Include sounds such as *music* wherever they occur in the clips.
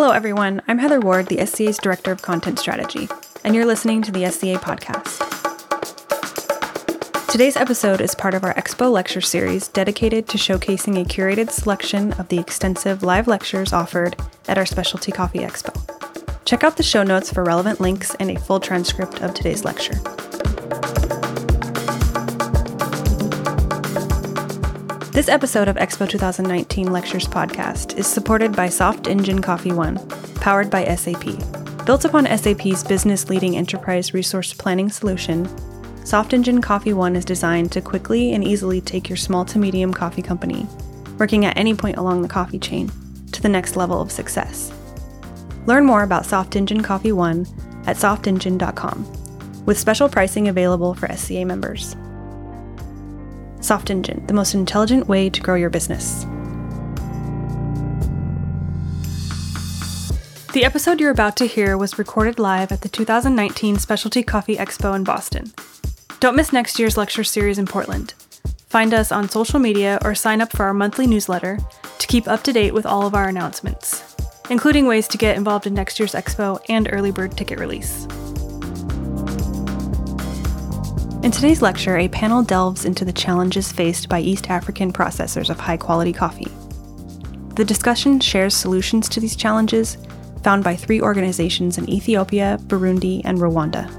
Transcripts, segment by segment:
Hello, everyone. I'm Heather Ward, the SCA's Director of Content Strategy, and you're listening to the SCA podcast. Today's episode is part of our Expo lecture series dedicated to showcasing a curated selection of the extensive live lectures offered at our Specialty Coffee Expo. Check out the show notes for relevant links and a full transcript of today's lecture. This episode of Expo 2019 Lectures podcast is supported by Soft Engine Coffee One, powered by SAP. Built upon SAP's business leading enterprise resource planning solution, Soft Engine Coffee One is designed to quickly and easily take your small to medium coffee company, working at any point along the coffee chain, to the next level of success. Learn more about Soft Engine Coffee One at softengine.com, with special pricing available for SCA members. Soft Engine, the most intelligent way to grow your business. The episode you're about to hear was recorded live at the 2019 Specialty Coffee Expo in Boston. Don't miss next year's lecture series in Portland. Find us on social media or sign up for our monthly newsletter to keep up to date with all of our announcements, including ways to get involved in next year's expo and early bird ticket release. In today's lecture, a panel delves into the challenges faced by East African processors of high quality coffee. The discussion shares solutions to these challenges found by three organizations in Ethiopia, Burundi, and Rwanda.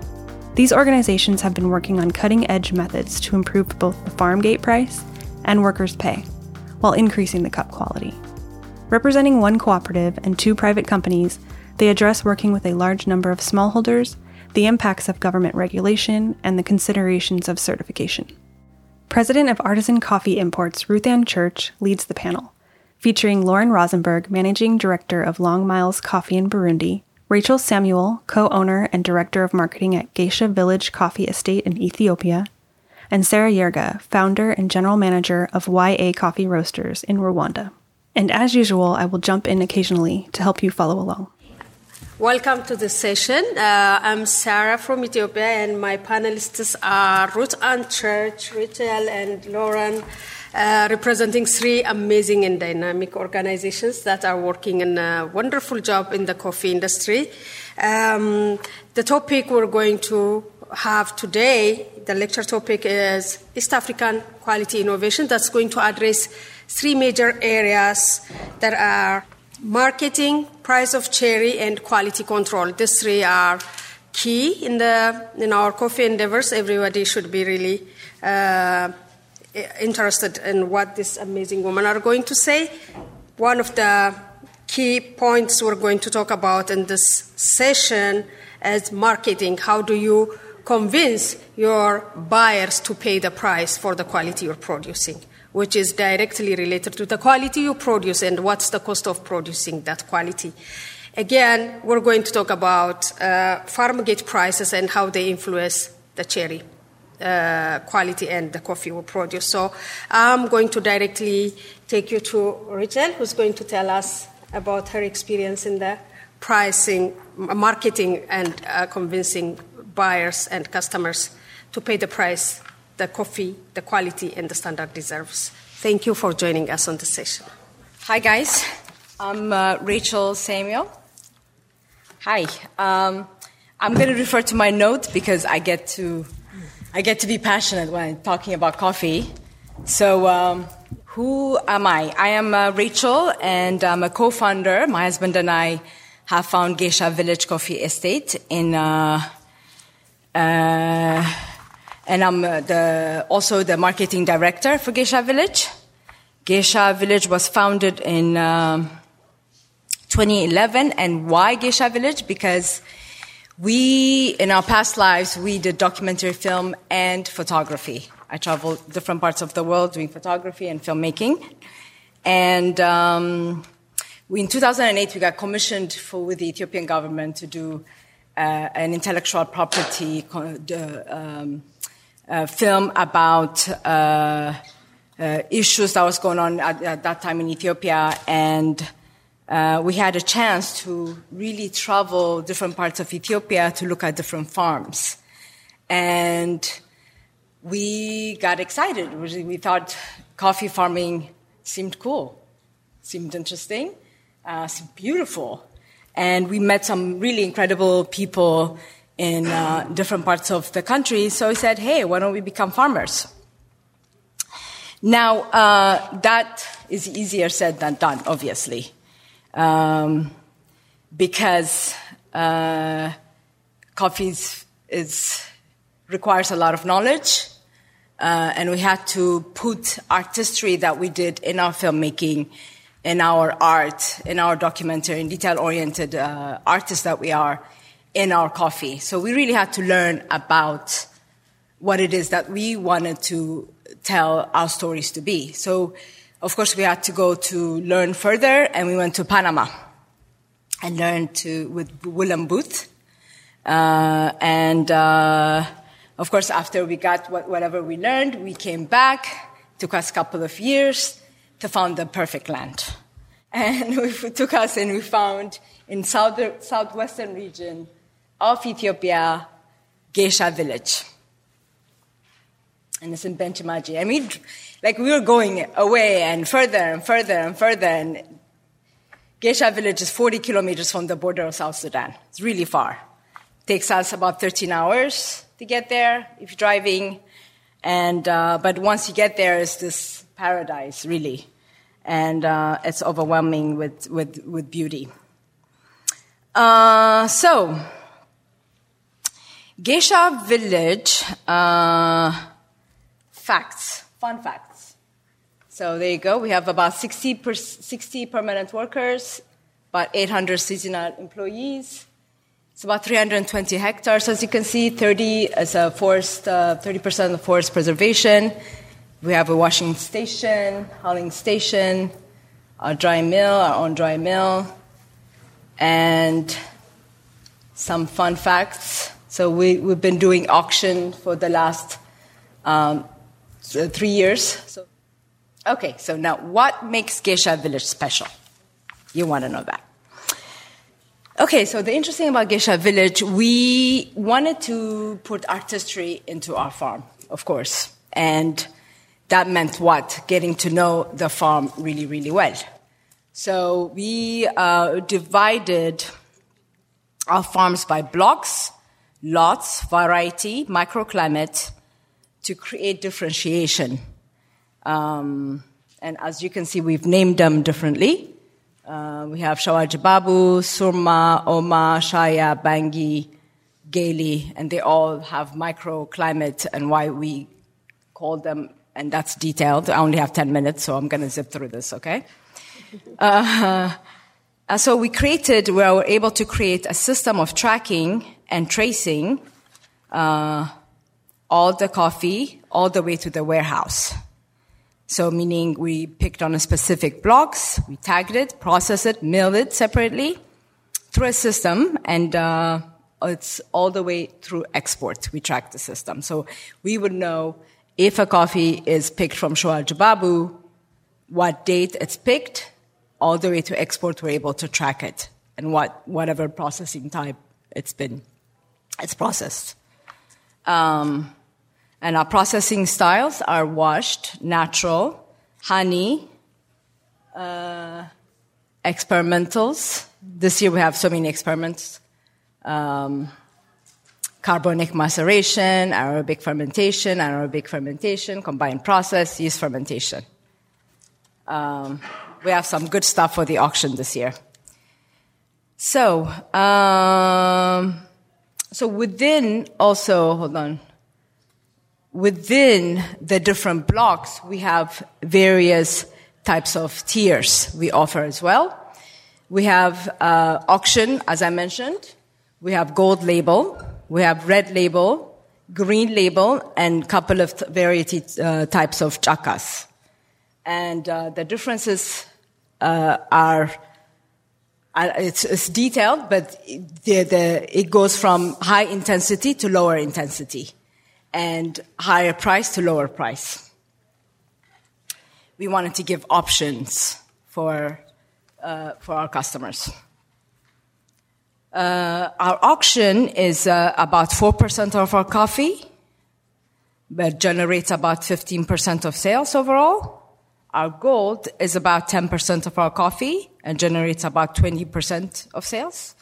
These organizations have been working on cutting edge methods to improve both the farm gate price and workers' pay, while increasing the cup quality. Representing one cooperative and two private companies, they address working with a large number of smallholders the impacts of government regulation, and the considerations of certification. President of Artisan Coffee Imports Ruth Ann Church leads the panel, featuring Lauren Rosenberg, Managing Director of Long Miles Coffee in Burundi, Rachel Samuel, co owner and Director of Marketing at Geisha Village Coffee Estate in Ethiopia, and Sarah Yerga, Founder and General Manager of YA Coffee Roasters in Rwanda. And as usual, I will jump in occasionally to help you follow along. Welcome to the session. Uh, I'm Sarah from Ethiopia, and my panelists are Ruth Ann Church, Rachel, and Lauren, uh, representing three amazing and dynamic organizations that are working in a wonderful job in the coffee industry. Um, the topic we're going to have today, the lecture topic is East African quality innovation. That's going to address three major areas that are marketing, price of cherry, and quality control. These three are key in the in our coffee endeavors. Everybody should be really uh, interested in what these amazing women are going to say. One of the key points we're going to talk about in this session is marketing. How do you convince your buyers to pay the price for the quality you're producing? Which is directly related to the quality you produce and what's the cost of producing that quality. Again, we're going to talk about uh, farm gate prices and how they influence the cherry uh, quality and the coffee we produce. So I'm going to directly take you to Rachel, who's going to tell us about her experience in the pricing, marketing, and uh, convincing buyers and customers to pay the price the coffee, the quality, and the standard deserves. Thank you for joining us on the session. Hi, guys. I'm uh, Rachel Samuel. Hi. Um, I'm going to refer to my note because I get to I get to be passionate when I'm talking about coffee. So, um, who am I? I am uh, Rachel, and I'm a co-founder. My husband and I have found Geisha Village Coffee Estate in. Uh, uh and I'm uh, the, also the marketing director for Geisha Village. Geisha Village was founded in um, 2011, and why Geisha Village? Because we, in our past lives, we did documentary film and photography. I traveled different parts of the world doing photography and filmmaking, and um, we, in 2008 we got commissioned for, with the Ethiopian government to do uh, an intellectual property. Um, film about uh, uh, issues that was going on at, at, that time in Ethiopia, and uh, we had a chance to really travel different parts of Ethiopia to look at different farms, and we got excited. We thought coffee farming seemed cool, seemed interesting, uh, seemed beautiful. And we met some really incredible people in uh, different parts of the country. So we said, hey, why don't we become farmers? Now, uh, that is easier said than done, obviously, um, because uh, coffee is, is, requires a lot of knowledge, uh, and we had to put artistry that we did in our filmmaking, in our art, in our documentary, in detail-oriented uh, artists that we are, in our coffee. So we really had to learn about what it is that we wanted to tell our stories to be. So, of course, we had to go to learn further, and we went to Panama and learned to with Willem Boot. Uh, and uh, of course, after we got what, whatever we learned, we came back. Took us a couple of years to find the perfect land, *laughs* and it took us and we found in south southwestern region of Ethiopia, Geisha village and it's in Bench Maji. I mean, like we were going away and further and further and further, and Geisha village is 40 kilometers from the border of South Sudan. It's really far. It takes us about 13 hours to get there if you're driving, and uh, but once you get there, it's this paradise, really, and uh, it's overwhelming with with with beauty. Uh, so. Geisha village, uh, facts, fun facts. So there you go. We have about 60, per, 60 permanent workers, about 800 seasonal employees. It's about 320 hectares, as you can see. 30 as a forest, uh, 30% of forest preservation. We have a washing station, hauling station, a dry mill, our own dry mill, and some fun facts. So we, we've been doing auction for the last um, three years. So, okay, so now what makes Geisha Village special? You want to know that. Okay, so the interesting about Geisha Village, we wanted to put artistry into our farm, of course. And that meant what? Getting to know the farm really, really well. So we uh, divided our farms by blocks, lots, variety, microclimate, to create differentiation. Um, and as you can see, we've named them differently. Uh, we have Shewa Jibabu, Surma, Oma, Shaya, Bangi, Gaili, and they all have microclimate and why we call them, and that's detailed. I only have 10 minutes, so I'm going to zip through this, okay? *laughs* Uh, so we created, we were able to create a system of tracking and tracing uh, all the coffee all the way to the warehouse. So meaning we picked on a specific blocks, we tagged it, processed it, milled it separately through a system, and uh, it's all the way through export. We track the system. So we would know if a coffee is picked from Shewa Jibabu, what date it's picked, all the way to export, we're able to track it and what whatever processing type it's been, it's processed. Um, and our processing styles are washed, natural, honey, uh, experimentals. This year we have so many experiments. Um, carbonic maceration, aerobic fermentation, anaerobic fermentation, combined process, yeast fermentation. Um, we have some good stuff for the auction this year. So, um, so within also, hold on within the different blocks, we have various types of tiers we offer as well. We have uh, auction, as I mentioned. We have gold label. We have red label, green label, and couple of variety uh, types of chakas. And uh, the differences uh, are it's, it's, detailed, but the, the, it goes from high intensity to lower intensity and higher price to lower price. We wanted to give options for, uh, for our customers. Uh, our auction is uh, about 4% of our coffee, but generates about 15% of sales overall. Our gold is about 10% of our coffee and generates about 20% of sales.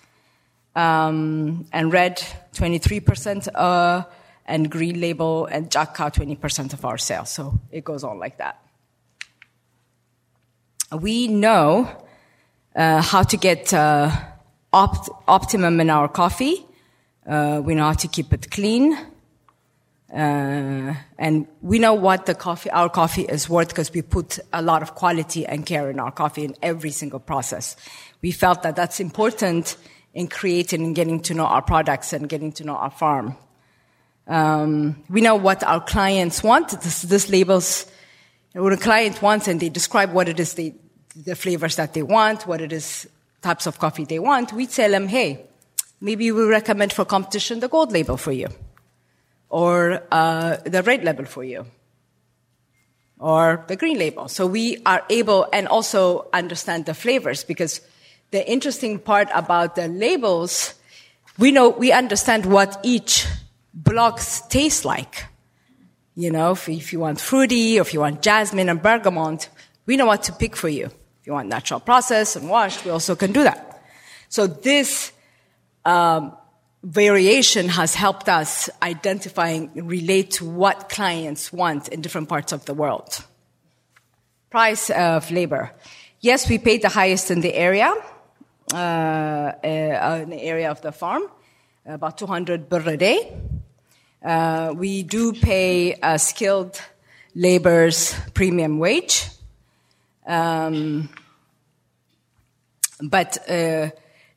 Um, and red, 23%, uh, and green label and Jack 20% of our sales. So it goes on like that. We know uh, how to get uh, opt- optimum in our coffee. Uh, we know how to keep it clean. Uh, and we know what the coffee, our coffee is worth because we put a lot of quality and care in our coffee in every single process. We felt that that's important in creating and getting to know our products and getting to know our farm. Um, we know what our clients want. This, this labels what a client wants, and they describe what it is they, the flavors that they want, what it is types of coffee they want. We tell them, hey, maybe we recommend for competition the gold label for you or uh, the red label for you or the green label. So we are able and also understand the flavors because the interesting part about the labels, we know, we understand what each blocks tastes like. You know, if, if you want fruity or if you want jasmine and bergamot, we know what to pick for you. If you want natural process and washed, we also can do that. So this um, variation has helped us identifying relate to what clients want in different parts of the world. Price of labor. Yes, we paid the highest in the area, uh, uh, in the area of the farm, about 200 birr a day. Uh, we do pay uh, skilled labor's premium wage. Um, but uh,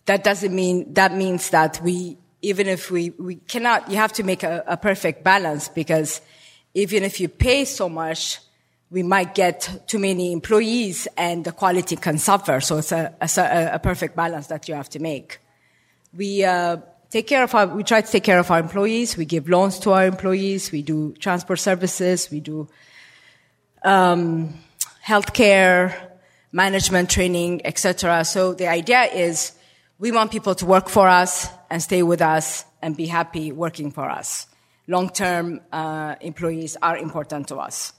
that doesn't mean, that means that we even if we, we cannot, you have to make a, a perfect balance because even if you pay so much, we might get too many employees and the quality can suffer. So it's a, a, a perfect balance that you have to make. We uh, take care of our, we try to take care of our employees. We give loans to our employees. We do transport services. We do um, healthcare, management training, etc. So the idea is we want people to work for us and stay with us and be happy working for us. Long-term uh, employees are important to us.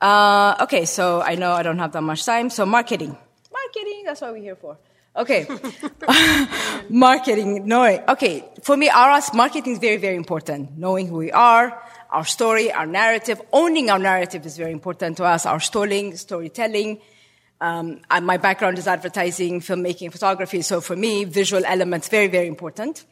Uh, okay, so I know I don't have that much time. So marketing, marketing. That's what we're here for. Okay, *laughs* marketing. Knowing. Okay, for me, our marketing is very, very important. Knowing who we are, our story, our narrative, owning our narrative is very important to us. Our storytelling, storytelling um, my background is advertising, filmmaking, photography. So for me, visual elements very, very important.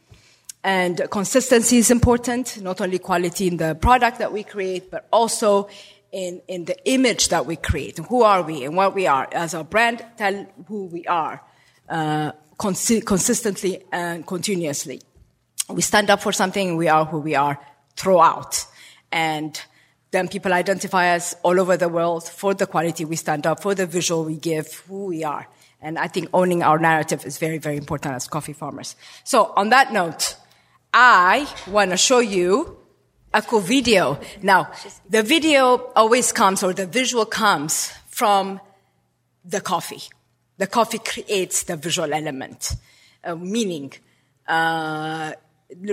And consistency is important, not only quality in the product that we create, but also in, in the image that we create. Who are we and what we are? As a brand, tell who we are uh, consi- consistently and continuously. We stand up for something, we are who we are throughout. And then people identify us all over the world for the quality we stand up, for the visual we give, who we are. And I think owning our narrative is very, very important as coffee farmers. So on that note, I want to show you a cool video. Now, the video always comes or the visual comes from the coffee. The coffee creates the visual element, uh, meaning, uh,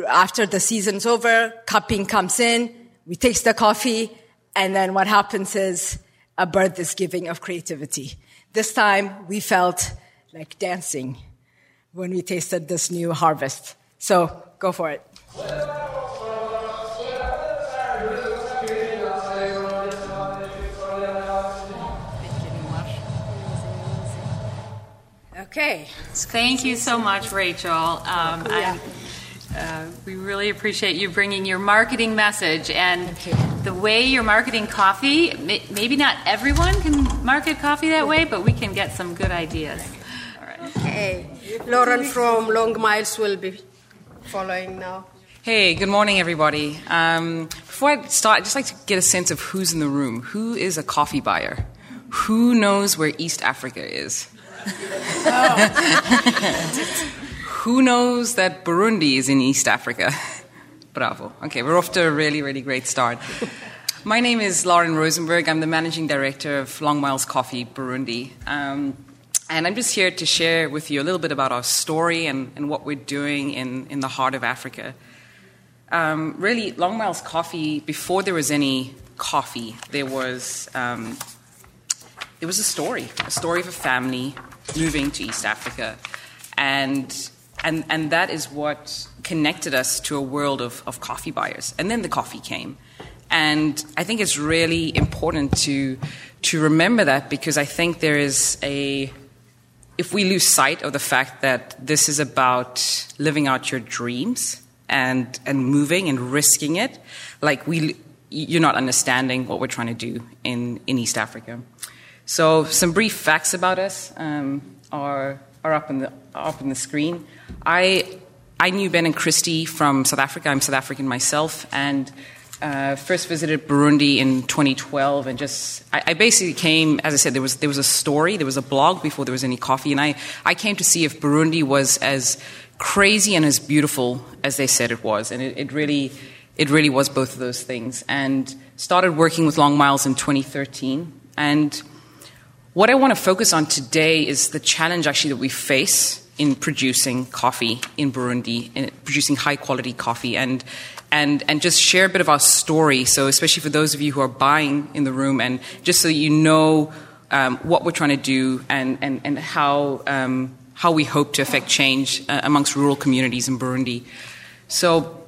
after the season's over, cupping comes in, we taste the coffee, and then what happens is a birth is giving of creativity. This time we felt like dancing when we tasted this new harvest. So go for it. Okay. Thank you so much, Rachel. Um, yeah. Uh, we really appreciate you bringing your marketing message and the way you're marketing coffee. maybe not everyone can market coffee that way, but we can get some good ideas. All right. Okay. Lauren from Long Miles will be following now. Hey, good morning, everybody. Um, before I start, I'd just like to get a sense of who's in the room. Who is a coffee buyer? Who knows where East Africa is? Oh. *laughs* Who knows that Burundi is in East Africa? *laughs* Bravo. Okay, we're off to a really, really great start. My name is Lauren Rosenberg. I'm the managing director of Long Miles Coffee Burundi. Um, and I'm just here to share with you a little bit about our story and, and what we're doing in, in the heart of Africa. Um, really, Long Miles Coffee, before there was any coffee, there was um, it was a story, a story of a family moving to East Africa. And, and, and that is what connected us to a world of, of coffee buyers. And then the coffee came. And I think it's really important to, to remember that because I think there is a, if we lose sight of the fact that this is about living out your dreams and, and moving and risking it, like we, you're not understanding what we're trying to do in, in East Africa. So, some brief facts about us um, are, are up, in the, up on the screen. I, I knew Ben and Christy from South Africa. I'm South African myself, and uh, first visited Burundi in 2012, and just I, I, basically came. As I said, there was there was a story, there was a blog before there was any coffee, and I I came to see if Burundi was as crazy and as beautiful as they said it was, and it, it really it really was both of those things. And started working with Long Miles in 2013, and what I want to focus on today is the challenge actually that we face in producing coffee in Burundi, in producing high quality coffee, and, and, and just share a bit of our story. So, especially for those of you who are buying in the room, and just so you know um, what we're trying to do and, and, and how, um, how we hope to affect change uh, amongst rural communities in Burundi. So,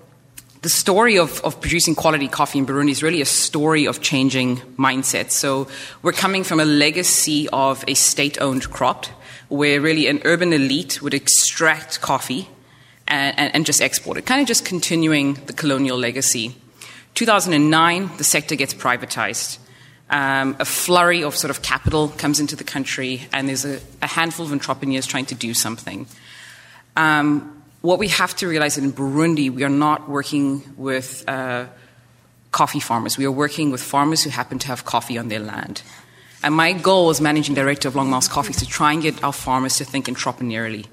the story of, of producing quality coffee in Burundi is really a story of changing mindsets. So we're coming from a legacy of a state owned crop where really an urban elite would extract coffee and, and, and just export it, kind of just continuing the colonial legacy. 2009, the sector gets privatized. Um, a flurry of sort of capital comes into the country, and there's a, a handful of entrepreneurs trying to do something. Um, what we have to realize in Burundi, we are not working with uh, coffee farmers. We are working with farmers who happen to have coffee on their land. And my goal as managing director of Long Miles Coffee is to try and get our farmers to think entrepreneurially.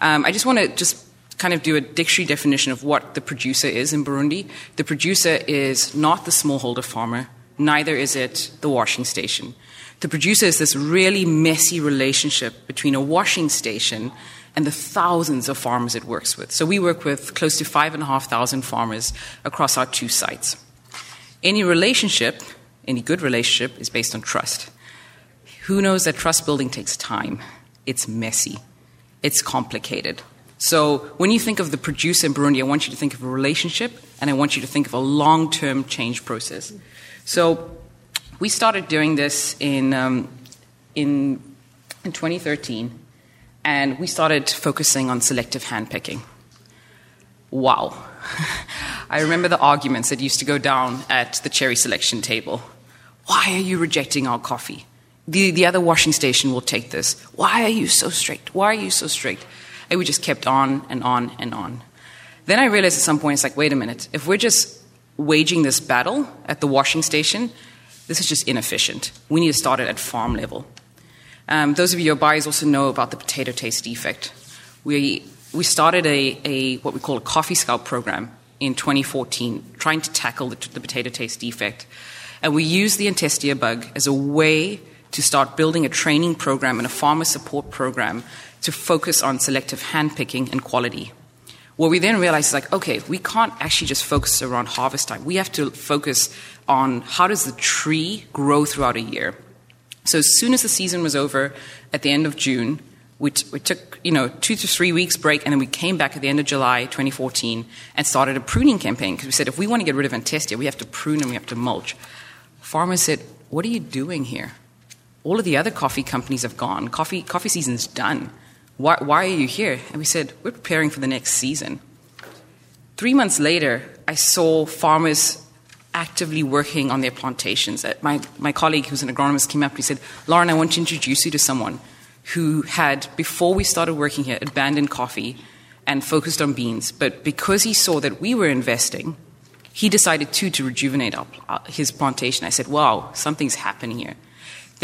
Um, I just want to just kind of do a dictionary definition of what the producer is in Burundi. The producer is not the smallholder farmer, neither is it the washing station. The producer is this really messy relationship between a washing station and the thousands of farmers it works with. So we work with close to 5,500 farmers across our two sites. Any relationship, any good relationship, is based on trust. Who knows that trust building takes time? It's messy, it's complicated. So when you think of the producer in Burundi, I want you to think of a relationship and I want you to think of a long term change process. So we started doing this in, um, in, in 2013 and we started focusing on selective handpicking. Wow. *laughs* I remember the arguments that used to go down at the cherry selection table. Why are you rejecting our coffee? The, the other washing station will take this. Why are you so strict? Why are you so strict? And we just kept on and on and on. Then I realized at some point, it's like, wait a minute, if we're just waging this battle at the washing station, this is just inefficient. We need to start it at farm level. Um, those of you who are buyers also know about the potato taste defect. We, we started a, a what we call a coffee scout program in 2014, trying to tackle the, the potato taste defect. And we used the Antestia bug as a way to start building a training program and a farmer support program to focus on selective handpicking and quality. What we then realized is like, okay, we can't actually just focus around harvest time. We have to focus on how does the tree grow throughout a year. So as soon as the season was over at the end of June, we, t- we, took you know two to three weeks break, and then we came back at the end of July 2014 and started a pruning campaign because we said if we want to get rid of Antestia, we have to prune and we have to mulch. Farmers said, "What are you doing here? All of the other coffee companies have gone. Coffee coffee season's done. Why, why are you here?" And we said, "We're preparing for the next season." Three months later, I saw farmers actively working on their plantations. Uh, my, my colleague, who's an agronomist, came up and he said, Lauren, I want to introduce you to someone who had, before we started working here, abandoned coffee and focused on beans. But because he saw that we were investing, he decided too to rejuvenate our, uh, his plantation. I said, wow, something's happening here.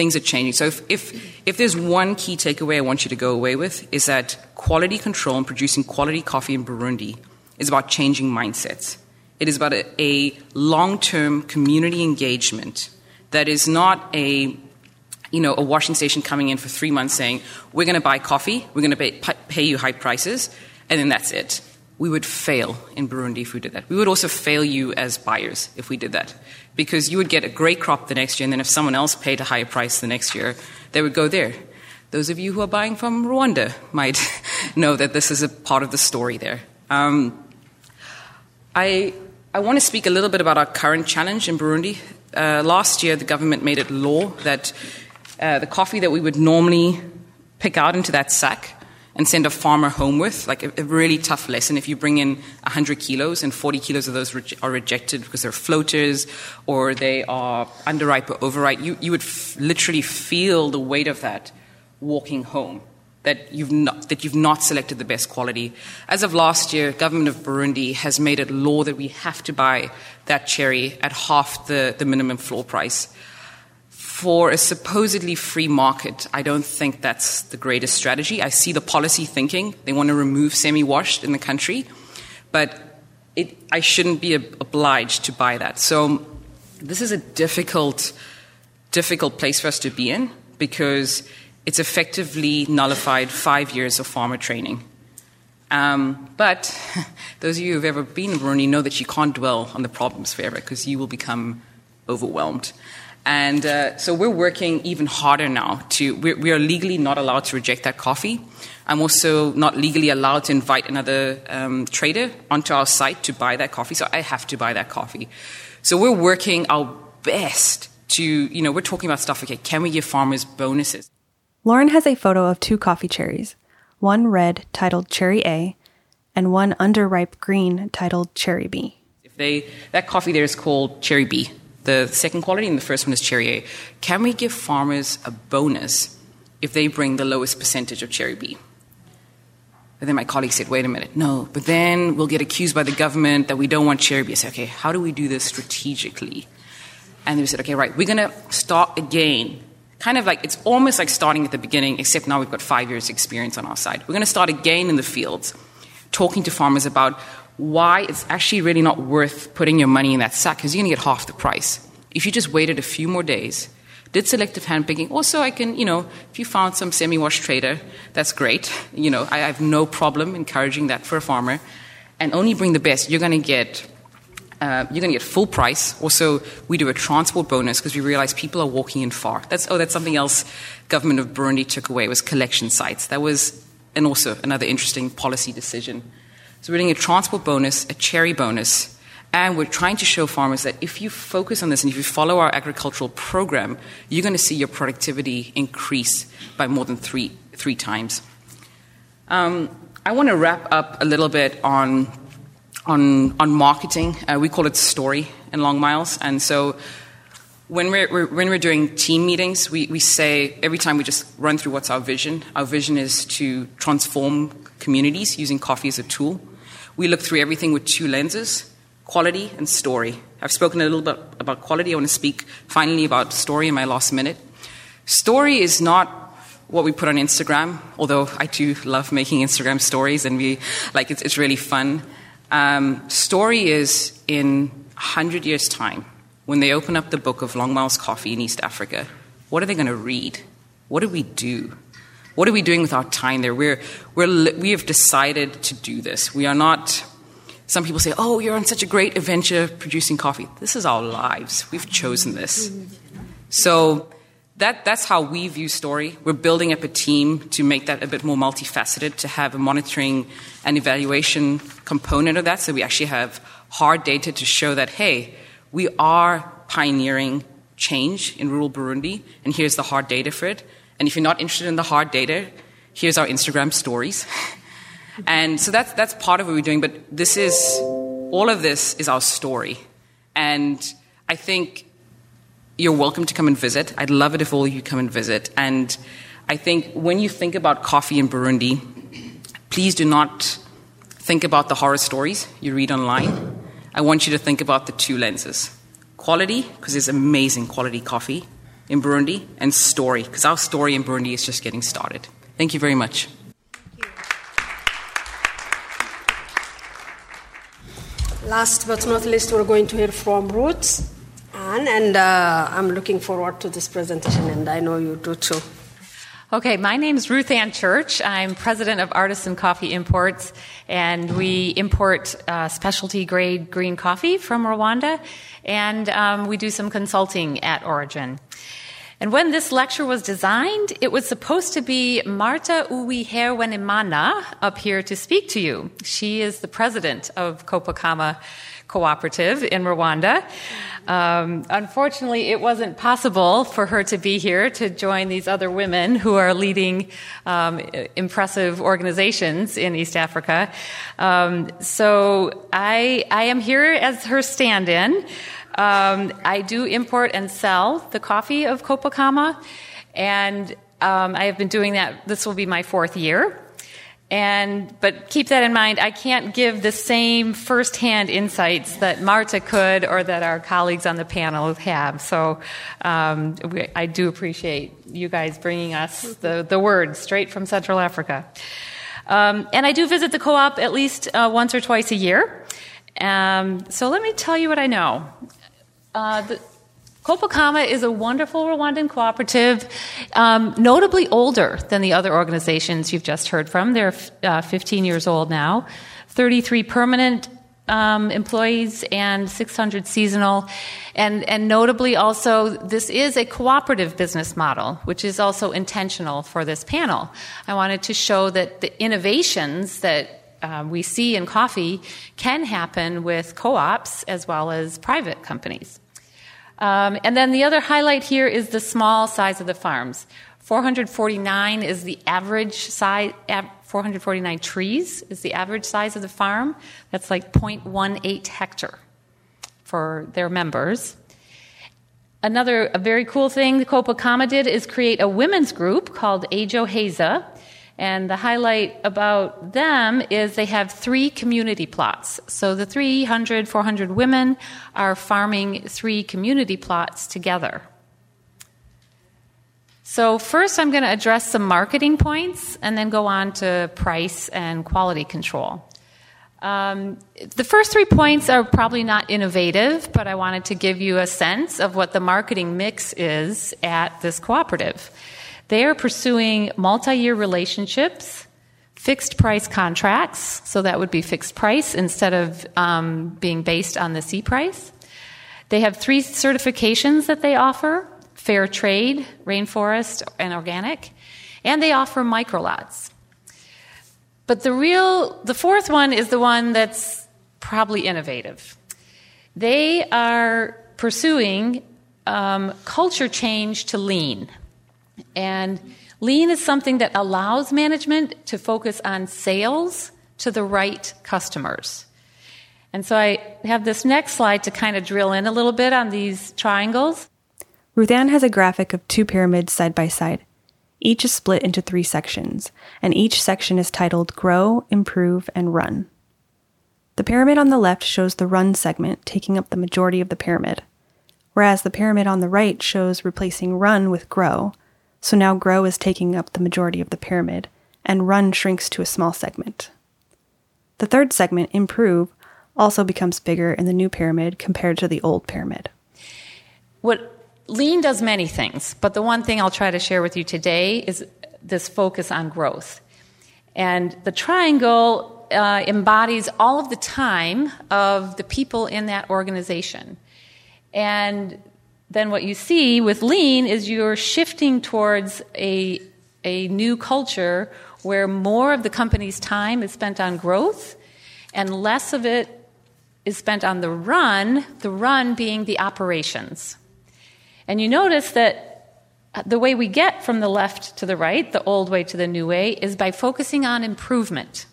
Things are changing. So if, if, if there's one key takeaway I want you to go away with, is that quality control and producing quality coffee in Burundi is about changing mindsets. It is about a, a long term community engagement that is not a you know, a washing station coming in for three months saying, we're going to buy coffee, we're going to pay, pay, you high prices, and then that's it. we would fail in Burundi if we did that. We would also fail you as buyers if we did that. Because you would get a great crop the next year, and then if someone else paid a higher price the next year, they would go there. Those of you who are buying from Rwanda *laughs* might *laughs* know that this is a part of the story there. Um, I, I want to speak a little bit about our current challenge in Burundi. Uh, last year, the government made it law that uh, the coffee that we would normally pick out into that sack and send a farmer home with, like a, a really tough lesson. If you bring in 100 kilos and 40 kilos of those re- are rejected because they're floaters or they are underripe or overripe, you, you would f- literally feel the weight of that walking home. That you've, not, that you've not selected the best quality. As of last year, government of Burundi has made it law that we have to buy that cherry at half the, the minimum floor price for a supposedly free market, I don't think that's the greatest strategy. I see the policy thinking. They want to remove semi washed in the country, but it, I shouldn't be obliged to buy that. So this is a difficult, difficult place for us to be in because it's effectively nullified five years of farmer training. Um, but *laughs* those of you who've ever been in Burundi know that you can't dwell on the problems forever because you will become overwhelmed. And uh, so we're working even harder now to, we're, we are legally not allowed to reject that coffee. I'm also not legally allowed to invite another um, trader onto our site to buy that coffee, so I have to buy that coffee. So we're working our best to, you know, we're talking about stuff, okay, can we give farmers bonuses? Lauren has a photo of two coffee cherries, one red titled Cherry A, and one underripe green titled Cherry B. If they, that coffee there is called Cherry B the second quality, and the first one is cherry A. Can we give farmers a bonus if they bring the lowest percentage of cherry B? And then my colleague said, wait a minute, no, but then we'll get accused by the government that we don't want cherry B. I said, okay, how do we do this strategically? And they said, okay, right, we're going to start again. Kind of like, it's almost like starting at the beginning, except now we've got five years' experience on our side. We're going to start again in the fields, talking to farmers about why it's actually really not worth putting your money in that sack because you're going to get half the price. If you just waited a few more days, did selective handpicking. Also, I can, you know, if you found some semi wash trader, that's great. You know, I have no problem encouraging that for a farmer. And only bring the best. You're going to get. Uh, you're going to get full price. Also, we do a transport bonus because we realize people are walking in far. That's oh, that's something else. Government of Burundi took away was collection sites. That was, and also another interesting policy decision. So we're doing a transport bonus, a cherry bonus, and we're trying to show farmers that if you focus on this and if you follow our agricultural program, you're going to see your productivity increase by more than three, three times. Um, I want to wrap up a little bit on, on, on marketing. Uh, we call it story in Long Miles. And so when we're, we're, when we're doing team meetings, we, we say every time we just run through what's our vision. Our vision is to transform communities using coffee as a tool. We look through everything with two lenses quality and story. I've spoken a little bit about quality. I want to speak finally about story in my last minute. Story is not what we put on Instagram, although I do love making Instagram stories and we like it's, it's really fun. Um, story is in 100 years' time, when they open up the book of Long Miles Coffee in East Africa, what are they going to read? What do we do? What are we doing with our time there? We're, we're, we have decided to do this. We are not. Some people say, oh, you're on such a great adventure producing coffee. This is our lives. We've chosen this. So that, that's how we view story. We're building up a team to make that a bit more multifaceted, to have a monitoring and evaluation component of that. So we actually have hard data to show that, hey, we are pioneering change in rural Burundi, and here's the hard data for it. And if you're not interested in the hard data, here's our Instagram stories. *laughs* and so that's, that's part of what we're doing, but this is, all of this is our story. And I think you're welcome to come and visit. I'd love it if all of you come and visit. And I think when you think about coffee in Burundi, please do not think about the horror stories you read online. I want you to think about the two lenses quality, because there's amazing quality coffee, in Burundi and story, because our story in Burundi is just getting started. Thank you very much. Last but not least, we're going to hear from Ruth Ann, and uh, I'm looking forward to this presentation, and I know you do too. Okay, my name is Ruth Ann Church. I'm president of Artisan Coffee Imports, and we import uh, specialty grade green coffee from Rwanda, and um, we do some consulting at Origin. And when this lecture was designed, it was supposed to be Marta Uwiherwenimana up here to speak to you. She is the president of Kopakama Cooperative in Rwanda. Um, unfortunately, it wasn't possible for her to be here to join these other women who are leading um, impressive organizations in East Africa. Um, so I, I am here as her stand in. Um, I do import and sell the coffee of Kopakama, and um, I have been doing that. This will be my fourth year. And but keep that in mind. I can't give the same firsthand insights that Marta could, or that our colleagues on the panel have. So um, I do appreciate you guys bringing us the the word straight from Central Africa. Um, and I do visit the co-op at least uh, once or twice a year. Um, so let me tell you what I know. Uh, the, Kopakama is a wonderful Rwandan cooperative, um, notably older than the other organizations you've just heard from. They're uh, 15 years old now, 33 permanent um, employees and 600 seasonal. And, and notably also, this is a cooperative business model, which is also intentional for this panel. I wanted to show that the innovations that uh, we see in coffee can happen with co ops as well as private companies. Um, and then the other highlight here is the small size of the farms. 449 is the average size, 449 trees is the average size of the farm. That's like 0.18 hectare for their members. Another very cool thing the Kopakama did is create a women's group called Ejo Heza. And the highlight about them is they have three community plots. So the 300, 400 women are farming three community plots together. So, first, I'm going to address some marketing points and then go on to price and quality control. Um, the first three points are probably not innovative, but I wanted to give you a sense of what the marketing mix is at this cooperative. They are pursuing multi year relationships, fixed price contracts, so that would be fixed price instead of um, being based on the C price. They have three certifications that they offer fair trade, rainforest, and organic, and they offer microlots. But the real, the fourth one is the one that's probably innovative. They are pursuing um, culture change to lean. And lean is something that allows management to focus on sales to the right customers. And so I have this next slide to kind of drill in a little bit on these triangles. Ruth Ann has a graphic of two pyramids side by side. Each is split into three sections, and each section is titled Grow, Improve, and Run. The pyramid on the left shows the Run segment taking up the majority of the pyramid, whereas the pyramid on the right shows replacing Run with Grow, so now Grow is taking up the majority of the pyramid, and Run shrinks to a small segment. The third segment, Improve, also becomes bigger in the new pyramid compared to the old pyramid. What Lean does many things, but the one thing I'll try to share with you today is this focus on growth. And the triangle uh, embodies all of the time of the people in that organization. And then what you see with lean is you're shifting towards a, a new culture where more of the company's time is spent on growth and less of it is spent on the run, the run being the operations. And you notice that the way we get from the left to the right, the old way to the new way, is by focusing on improvement.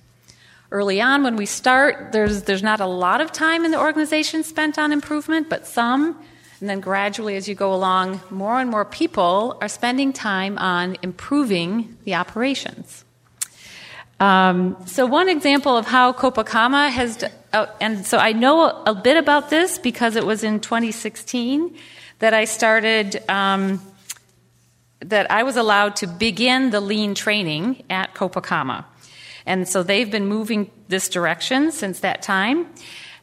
Early on, when we start, there's, there's not a lot of time in the organization spent on improvement, but some. And then gradually, as you go along, more and more people are spending time on improving the operations. Um, so, one example of how Kopakama has, uh, and so I know a, bit about this because it was in 2016 that I started, um, that I was allowed to begin the lean training at Kopakama. And so they've been moving this direction since that time.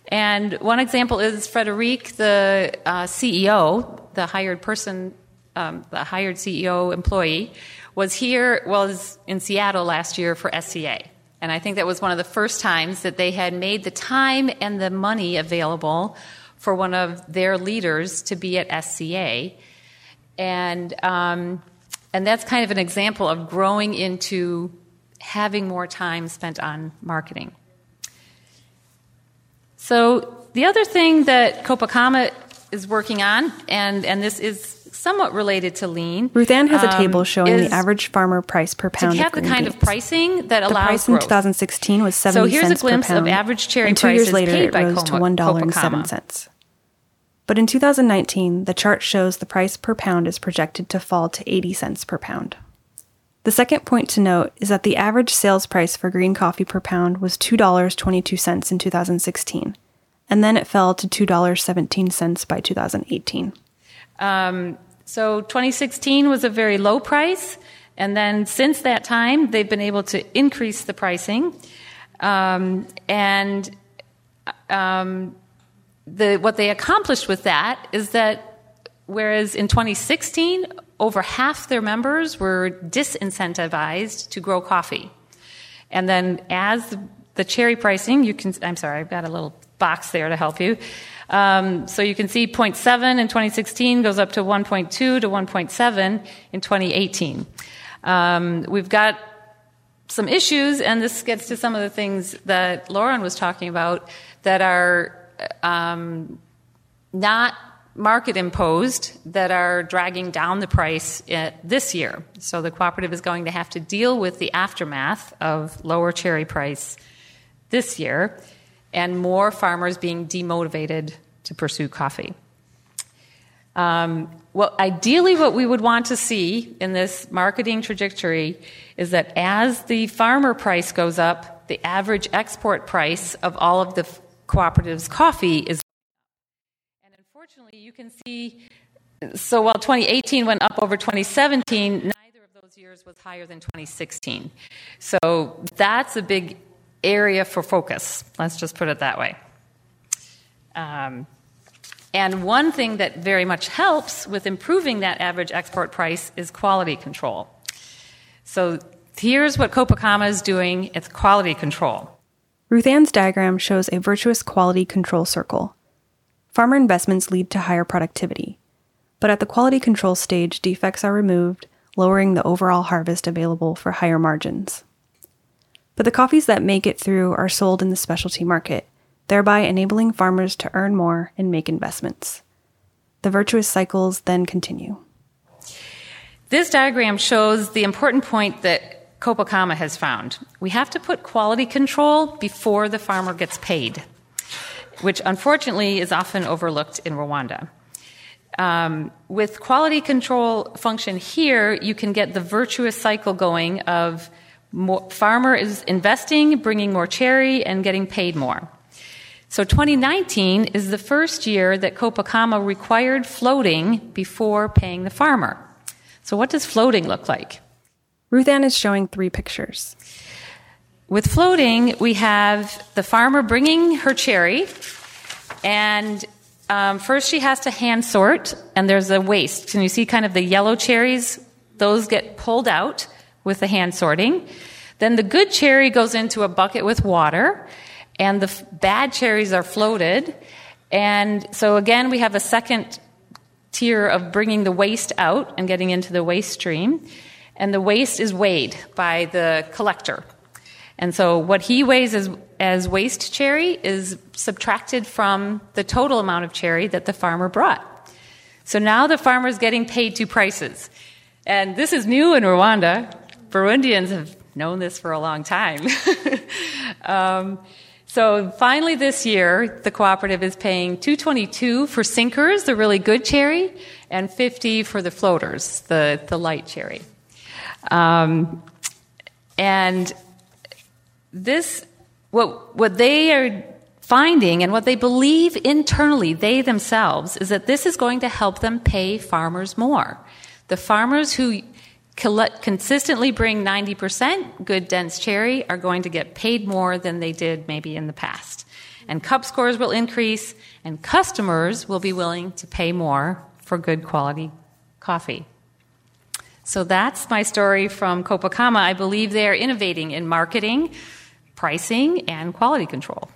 And one example is Frederic, the uh, CEO, the hired person, um, the hired CEO employee, was here, was in Seattle last year for SCA. And I think that was one of the first times that they had made the time and the money available for one of their leaders to be at SCA. And, um, and that's kind of an example of growing into having more time spent on marketing. So, the other thing that Kopakama is working on, and, and this is somewhat related to lean. Ruth Ann has a um, table showing the average farmer price per pound. to of have the green kind of beans. pricing that The allows price growth. in 2016 was 70 cents. So here's a glimpse of average cherry and two years prices later paid it by rose to Coma- one dollar and seven cents. But in 2019, the chart shows the price per pound is projected to fall to 80 cents per pound. The second point to note is that the average sales price for green coffee per pound was $2.22 in 2016, and then it fell to $2.17 by 2018. Um, so 2016 was a very low price, and then since that time, they've been able to increase the pricing. Um, and um, the, what they accomplished with that is that whereas in 2016, over half their members were disincentivized to grow coffee. And then as the, cherry pricing, you can, I'm sorry, I've got a little box there to help you. Um, so you can see 0.7 in 2016 goes up to 1.2 to 1.7 in 2018. Um, we've got some issues, and this gets to some of the things that Lauren was talking about that are um, not market imposed that are dragging down the price uh, this year. So the cooperative is going to have to deal with the aftermath of lower cherry price this year and more farmers being demotivated to pursue coffee. Um, well, ideally, what we would want to see in this marketing trajectory is that as the farmer price goes up, the average export price of all of the cooperatives' coffee is. Unfortunately, you can see. So while 2018 went up over 2017, neither of those years was higher than 2016. So that's a big area for focus. Let's just put it that way. Um, and one thing that very much helps with improving that average export price is quality control. So here's what Kopakama is doing it's quality control. Ruth Ann's diagram shows a virtuous quality control circle. Farmer investments lead to higher productivity, but at the quality control stage, defects are removed, lowering the overall harvest available for higher margins. But the coffees that make it through are sold in the specialty market, thereby enabling farmers to earn more and make investments. The virtuous cycles then continue. This diagram shows the important point that Kopakama has found. We have to put quality control before the farmer gets paid, which unfortunately is often overlooked in Rwanda. Um, with quality control function here, you can get the virtuous cycle going of more, farmer is investing, bringing more cherry, and getting paid more. So 2019 is the first year that Kopakama required floating before paying the farmer. So what does floating look like? Ruth Ann is showing three pictures. With floating, we have the farmer bringing her cherry, and um, first she has to hand sort, and there's a waste. Can you see kind of the yellow cherries? Those get pulled out with the hand sorting. Then the good cherry goes into a bucket with water, and the f- bad cherries are floated. And so again, we have a second tier of bringing the waste out and getting into the waste stream. And the waste is weighed by the collector. And so what he weighs as, as waste cherry is subtracted from the total amount of cherry that the farmer brought. So now the farmer is getting paid two prices. And this is new in Rwanda. Burundians have known this for a long time. *laughs* um, so finally this year, the cooperative is paying 222 for sinkers, the really good cherry, and 50 for the floaters, the, the light cherry. Um, and this, what, what they are finding and what they believe internally, they themselves, is that this is going to help them pay farmers more. The farmers who consistently bring 90% good dense cherry are going to get paid more than they did maybe in the past. And cup scores will increase, and customers will be willing to pay more for good quality coffee. So that's my story from Kopakama. I believe they are innovating in marketing, pricing, and quality control.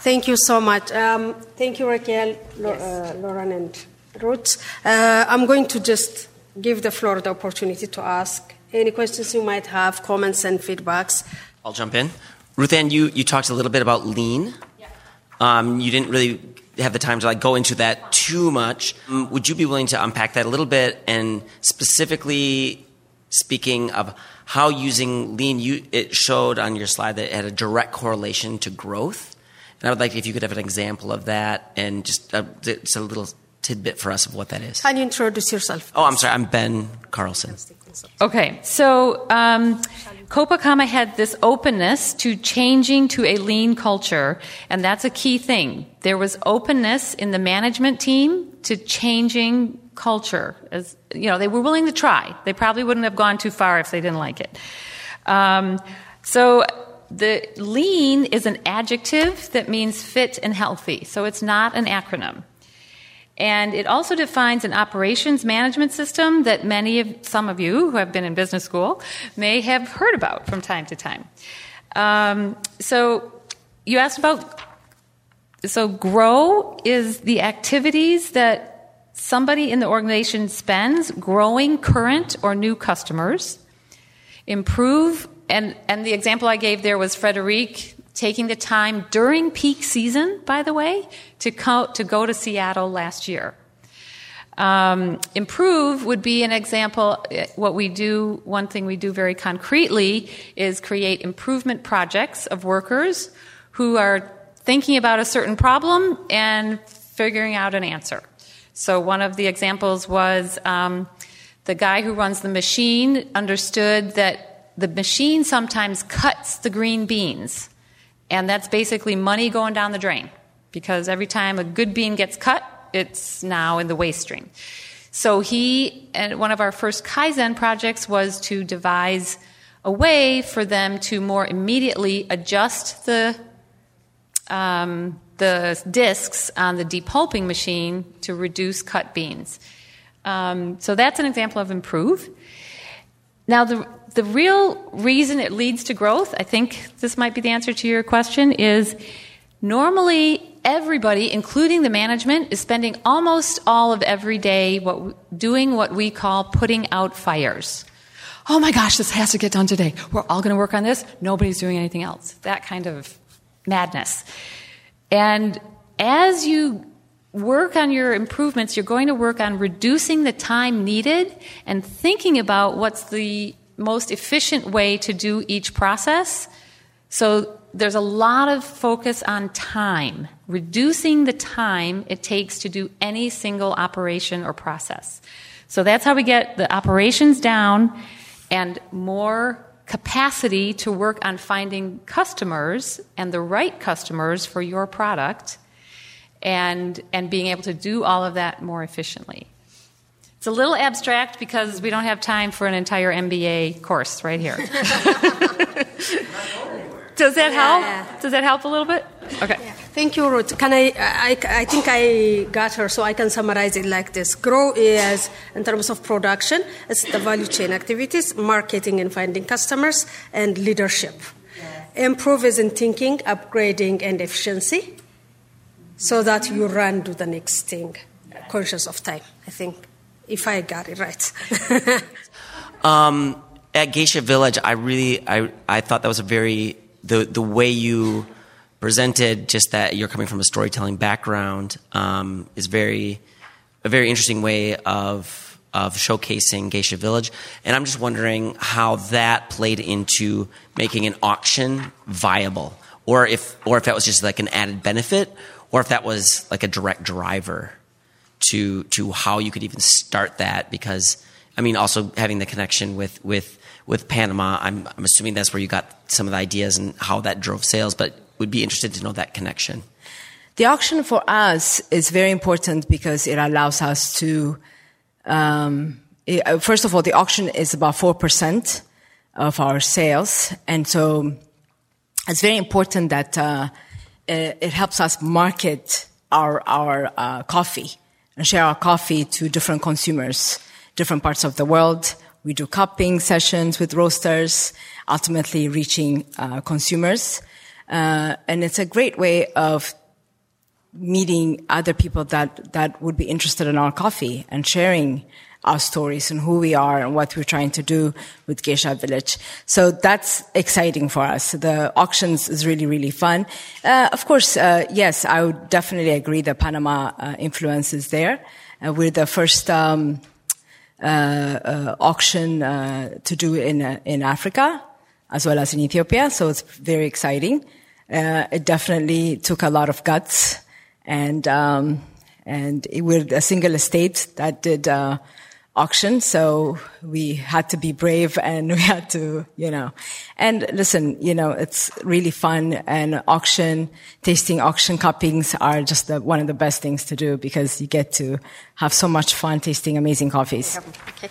Thank you so much. Um, thank you, Raquel, uh, Lauren, and Ruth. Uh, I'm going to just give the floor the opportunity to ask any questions you might have, comments, and feedbacks. I'll jump in. Ruth Ann, you, you talked a little bit about lean. Yeah. Um, you didn't really have the time to like go into that too much. Um, would you be willing to unpack that a little bit and specifically speaking of how using lean, you, it showed on your slide that it had a direct correlation to growth. And I would like if you could have an example of that and just a, just a little tidbit for us of what that is. Can you introduce yourself? Oh, I'm sorry. I'm Ben Carlson. Okay, so um, Kopakama had this openness to changing to a lean culture, and that's a key thing. There was openness in the management team to changing culture. As you know, they were willing to try. They probably wouldn't have gone too far if they didn't like it. Um, so the lean is an adjective that means fit and healthy. So it's not an acronym. And it also defines an operations management system that many of some of you who have been in business school may have heard about from time to time. Um, so you asked about so grow is the activities that somebody in the organization spends growing current or new customers. Improve and and the example I gave there was Frederic taking the time during peak season, by the way, to, co- to go to Seattle last year. Um, improve would be an example. What we do, one thing we do very concretely is create improvement projects of workers who are thinking about a certain problem and figuring out an answer. So, one of the examples was um, the guy who runs the machine understood that the machine sometimes cuts the green beans and that's basically money going down the drain because every time a good bean gets cut, it's now in the waste stream. So he, and one of our first Kaizen projects was to devise a way for them to more immediately adjust the um, the discs on the depulping machine to reduce cut beans. Um, so that's an example of improve. Now the the real reason it leads to growth, I think this might be the answer to your question, is normally everybody, including the management, is spending almost all of every day what, doing what we call putting out fires. Oh my gosh, this has to get done today. We're all going to work on this. Nobody's doing anything else. That kind of madness. And as you work on your improvements, you're going to work on reducing the time needed and thinking about what's the most efficient way to do each process. So there's a lot of focus on time, reducing the time it takes to do any single operation or process. So that's how we get the operations down and more capacity to work on finding customers and the right customers for your product and, and being able to do all of that more efficiently. It's a little abstract because we don't have time for an entire MBA course right here. *laughs* *laughs* Does that help? Does that help a little bit? Okay. Yeah. Thank you, Ruth. Can I, I? I think I got her, so I can summarize it like this: Grow is, in terms of production, it's the value chain activities, marketing and finding customers, and leadership. Improve is in thinking, upgrading, and efficiency, so that you run to the next thing, conscious of time. I think if I got it right. *laughs* um, at Geisha Village, I really, I, I thought that was a very, the, the way you presented, just that you're coming from a storytelling background, um, is very, a very interesting way of, of showcasing Geisha Village. And I'm just wondering how that played into making an auction viable, or if, or if that was just like an added benefit, or if that was like a direct driver to to how you could even start that because I mean also having the connection with with with Panama I'm I'm assuming that's where you got some of the ideas and how that drove sales but would be interested to know that connection. The auction for us is very important because it allows us to um, it, uh, first of all the auction is about 4% of our sales and so it's very important that uh, it, it helps us market our our uh, coffee and share our coffee to different consumers, different parts of the world. We do cupping sessions with roasters, ultimately reaching uh, consumers. Uh, and it's a great way of meeting other people that, that would be interested in our coffee and sharing our stories and who we are and what we're trying to do with Geisha Village. So that's exciting for us. The auctions is really, really fun. Uh, of course, uh, yes, I would definitely agree that Panama uh, influence is there. Uh, we're the first um, uh, uh, auction to do in in Africa as well as in Ethiopia, so it's very exciting. It definitely took a lot of guts, and um, and we're a single estate that did auction. So we had to be brave and *laughs* we had to, you know, and listen, you know, it's really fun and auction, tasting auction cuppings are just the, one of the best things to do because you get to have so much fun tasting amazing coffees. Okay.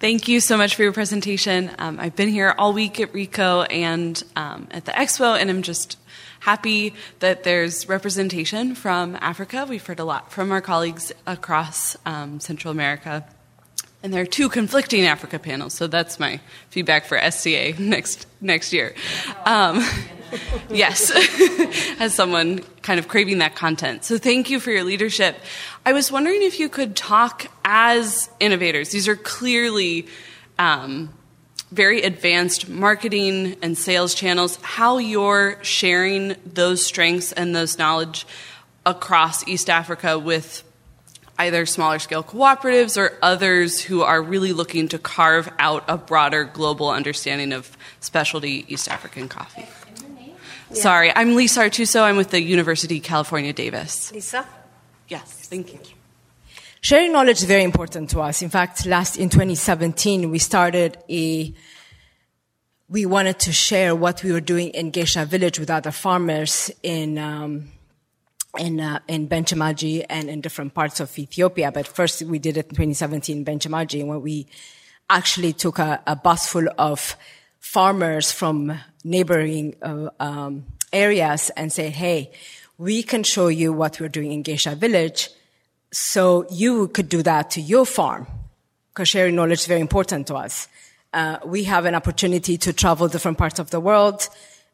Thank you so much for your presentation. Um, I've been here all week at RICO and um, at the expo, and I'm just happy that there's representation from Africa. We've heard a lot from our colleagues across um, Central America. And there are two conflicting Africa panels, so that's my feedback for SCA *laughs* next next year. *laughs* Yes, *laughs* as someone kind of craving that content. So thank you for your leadership. I was wondering if you could talk as innovators. These are clearly um, very advanced marketing and sales channels, how you're sharing those strengths and those knowledge across East Africa with either smaller scale cooperatives or others who are really looking to carve out a broader global understanding of specialty East African coffee. Yeah. Sorry, I'm Lisa Artuso. I'm with the University of California, Davis. Lisa? Yes, thank you. Sharing knowledge is very important to us. In fact, last in 2017, we started a we wanted to share what we were doing in Geisha village with other farmers in um, in uh, in Bench Maji and in different parts of Ethiopia. But first, we did it in 2017 in Bench Maji, where we actually took a, a bus full of farmers from neighboring uh, um, areas and say, "Hey, we can show you what we're doing in Geisha village." So you could do that to your farm, because sharing knowledge is very important to us. Uh, we have an opportunity to travel different parts of the world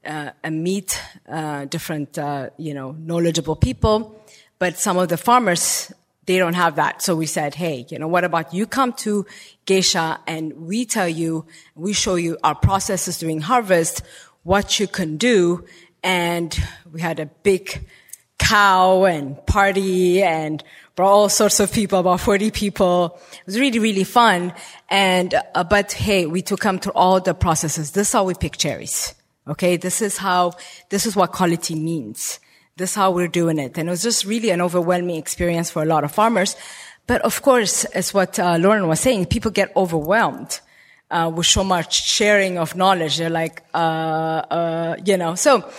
uh, and meet uh, different, uh, you know, knowledgeable people. But some of the farmers, they don't have that. So we said, hey, you know, what about you come to Geisha and we tell you, we show you our processes during harvest, what you can do. And we had a big cow and party and brought all sorts of people, about 40 people. It was really, really fun. And, uh, but hey, we took them through all the processes. This is how we pick cherries. Okay. This is how, this is what quality means. This is how we're doing it. And it was just really an overwhelming experience for a lot of farmers. But of course, as what uh, Lauren was saying, people get overwhelmed. Uh, with so much sharing of knowledge, they're like, uh, uh you know. So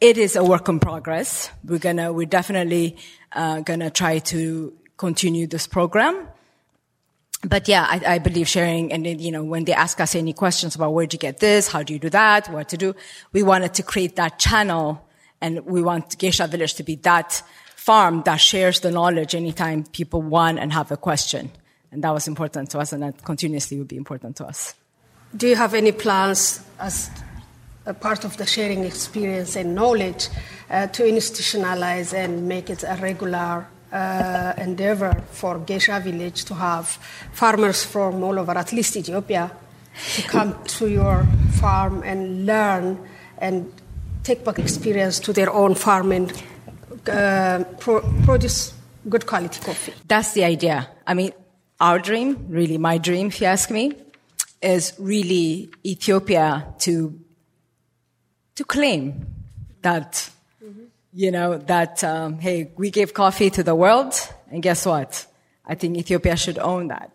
it is a work in progress. We're gonna, we're definitely uh, gonna try to continue this program. But yeah, I, I, believe sharing, and then, you know, when they ask us any questions about where do you get this, how do you do that, what to do, we wanted to create that channel, and we want Geisha Village to be that farm that shares the knowledge anytime people want and have a question. And that was important to us, and that continuously would be important to us. Do you have any plans as a part of the sharing experience and knowledge uh, to institutionalize and make it a regular uh, endeavor for Geisha village to have farmers from all over, at least Ethiopia, to come to your farm and learn and take back experience to their own farming, uh, pro- produce good quality coffee. That's the idea. I mean, our dream, really my dream, if you ask me, is really Ethiopia to to claim that, you know, that, um, hey, we gave coffee to the world, and guess what? I think Ethiopia should own that.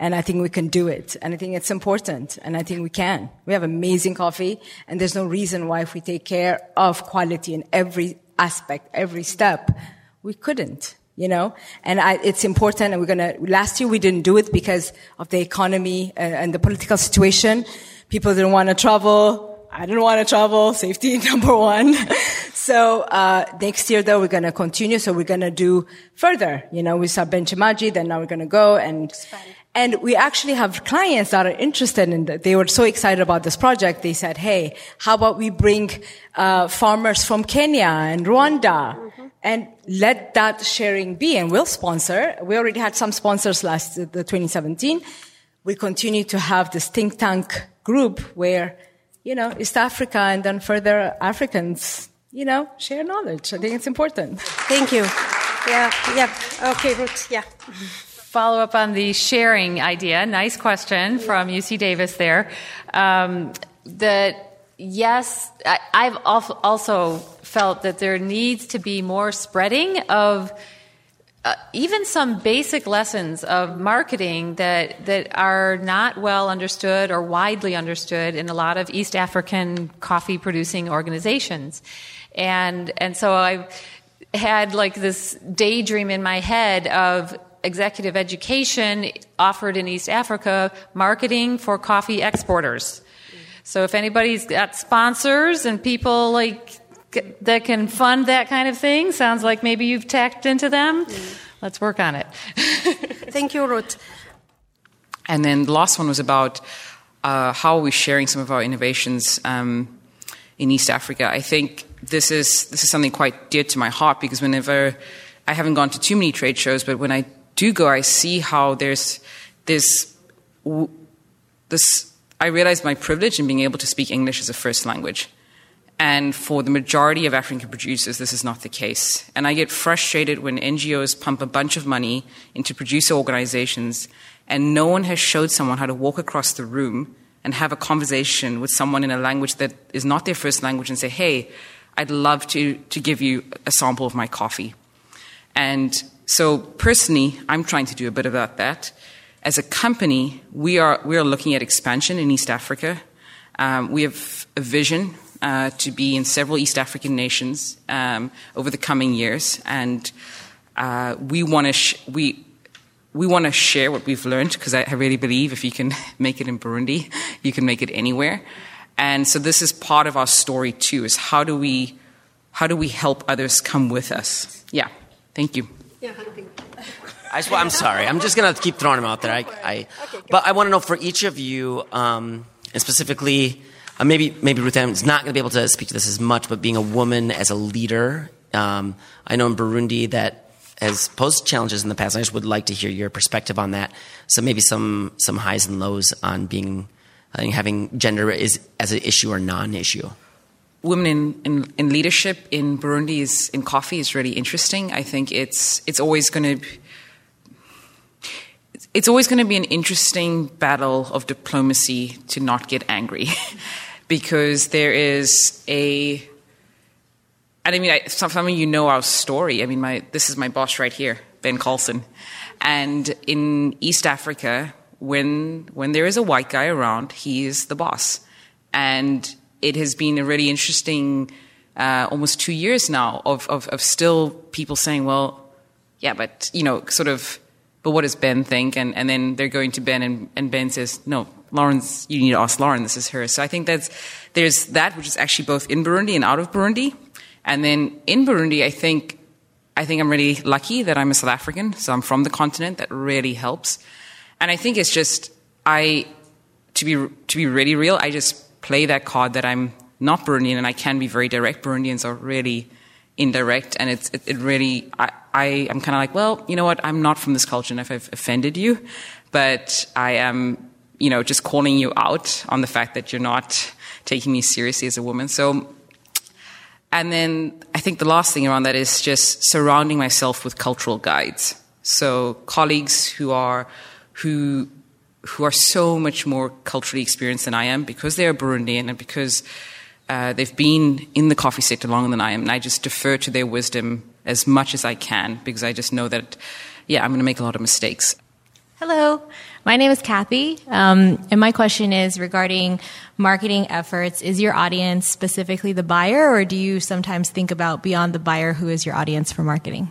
And I think we can do it. And I think it's important. And I think we can. We have amazing coffee. And there's no reason why if we take care of quality in every aspect, every step, we couldn't, you know? And I, it's important. And we're going to, last year we didn't do it because of the economy and, uh, and the political situation. People didn't want to travel I didn't want to travel. Safety *laughs* number one. so uh, next year, though, we're going to continue. So we're going to do further. You know, we saw Bench Maji, then now we're going to go and. And we actually have clients that are interested in that. They were so excited about this project. They said, "Hey, how about we bring uh, farmers from Kenya and Rwanda, mm-hmm. and let that sharing be? And we'll sponsor. We already had some sponsors last the 2017. We continue to have this think tank group where you know, East Africa and then further Africans, you know, share knowledge. I think it's important. Thank you. Yeah, yeah. Okay, Ruth, yeah. Follow up on the sharing idea. Nice question from UC Davis there. Um, that, yes, I, I've also felt that there needs to be more spreading of uh, even some basic lessons of marketing that that are not well understood or widely understood in a lot of East African coffee producing organizations, and and so I had like this daydream in my head of executive education offered in East Africa, marketing for coffee exporters. So if anybody's got sponsors and people like that can fund that kind of thing. Sounds like maybe you've tapped into them. Mm. Let's work on it. *laughs* Thank you, Ruth. And then the last one was about uh, how are we sharing some of our innovations um, in East Africa. I think this is this is something quite dear to my heart because whenever I haven't gone to too many trade shows, but when I do go, I see how there's this this. I realize my privilege in being able to speak English as a first language. And for the majority of African producers, this is not the case. And I get frustrated when NGOs pump a bunch of money into producer organizations and no one has showed someone how to walk across the room and have a conversation with someone in a language that is not their first language and say, hey, I'd love to, to give you a sample of my coffee. And so personally, I'm trying to do a bit about that. As a company, we are, we are looking at expansion in East Africa. Um, we have a vision uh, to be in several East African nations um, over the coming years, and uh, we want to sh- we we want to share what we've learned because I, I, really believe if you can *laughs* make it in Burundi, you can make it anywhere. And so this is part of our story too: is how do we how do we help others come with us? Yeah, thank you. Yeah, I am sorry. I'm just gonna keep throwing them out there. I, I okay, but I want to know for each of you, um, and specifically uh, maybe maybe Ruth Ann is not going to be able to speak to this as much, but being a woman as a leader, um, I know in Burundi that has posed challenges in the past. I just would like to hear your perspective on that. So maybe some some highs and lows on being uh, having gender is as an issue or non-issue. Women in, in, in, leadership in Burundi is in coffee is really interesting. I think it's it's always going to it's always going to be an interesting battle of diplomacy to not get angry. *laughs* because there is a and I mean, I, some, some of you know our story. I mean, my, this is my boss right here, Ben Carlson. And in East Africa, when, when there is a white guy around, he is the boss. And it has been a really interesting, uh, almost two years now of, of, of still people saying, well, yeah, but, you know, sort of, but what does Ben think? And, and then they're going to Ben and, and Ben says, no, Lauren's, you need to ask Lauren, this is her. So I think that's, there's that, which is actually both in Burundi and out of Burundi. And then in Burundi, I think, I think I'm really lucky that I'm a South African, so I'm from the continent. That really helps. And I think it's just, I, to be, to be really real, I just play that card that I'm not Burundian and I can be very direct. Burundians are really indirect and it's, it, it really, I, I am kind of like, well, you know what? I'm not from this culture and if I've offended you, but I am you know, just calling you out on the fact that you're not taking me seriously as a woman. So, and then I think the last thing around that is just surrounding myself with cultural guides. So colleagues who are, who, who are so much more culturally experienced than I am because they are Burundian and because uh, they've been in the coffee sector longer than I am. And I just defer to their wisdom as much as I can because I just know that, yeah, I'm going to make a lot of mistakes. Hello, my name is Kathy, um, and my question is regarding marketing efforts. Is your audience specifically the buyer, or do you sometimes think about beyond the buyer who is your audience for marketing?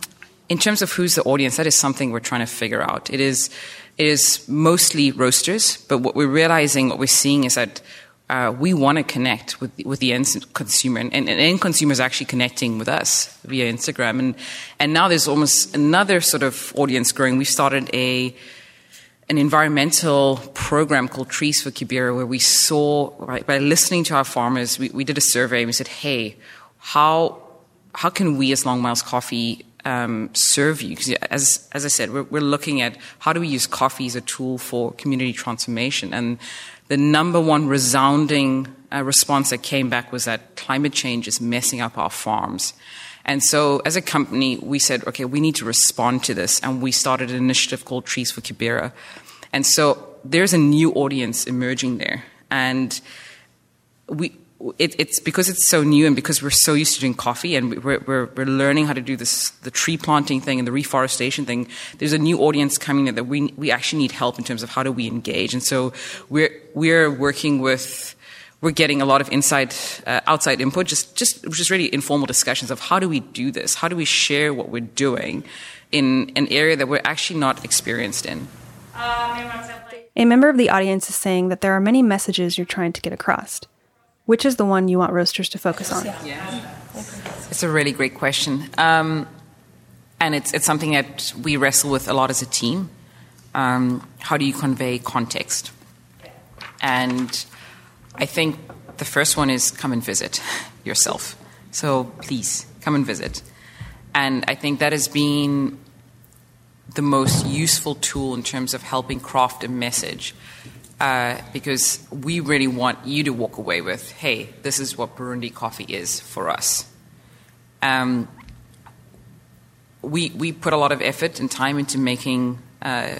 In terms of who's the audience, that is something we're trying to figure out. It is, it is mostly roasters, but what we're realizing, what we're seeing is that uh, we want to connect with with the end consumer, and, and, end consumers actually connecting with us via Instagram, and and now there's almost another sort of audience growing. We started a an environmental program called Trees for Kibira, where we saw right, by listening to our farmers, we, we did a survey and we said, hey, how how can we as Long Miles Coffee um, serve you? Because as as I said, we're, we're looking at how do we use coffee as a tool for community transformation and the number one resounding uh, response that came back was that climate change is messing up our farms. And so, as a company, we said, okay, we need to respond to this. And we started an initiative called Trees for Kibira. And so, there's a new audience emerging there. And we, it, it's because it's so new and because we're so used to doing coffee and we're, we're, we're, learning how to do this, the tree planting thing and the reforestation thing, there's a new audience coming in that we, we actually need help in terms of how do we engage. And so we're, we're working with, we're getting a lot of inside, uh, outside input, just, just, just really informal discussions of how do we do this? How do we share what we're doing in an area that we're actually not experienced in? A member of the audience is saying that there are many messages you're trying to get across. Which is the one you want roasters to focus on? Yeah. It's a really great question. Um, and it's, it's something that we wrestle with a lot as a team. Um, how do you convey context? And I think the first one is come and visit yourself. So please come and visit. And I think that has been the most useful tool in terms of helping craft a message uh, because we really want you to walk away with, hey, this is what Burundi coffee is for us. Um, we, we put a lot of effort and time into making uh,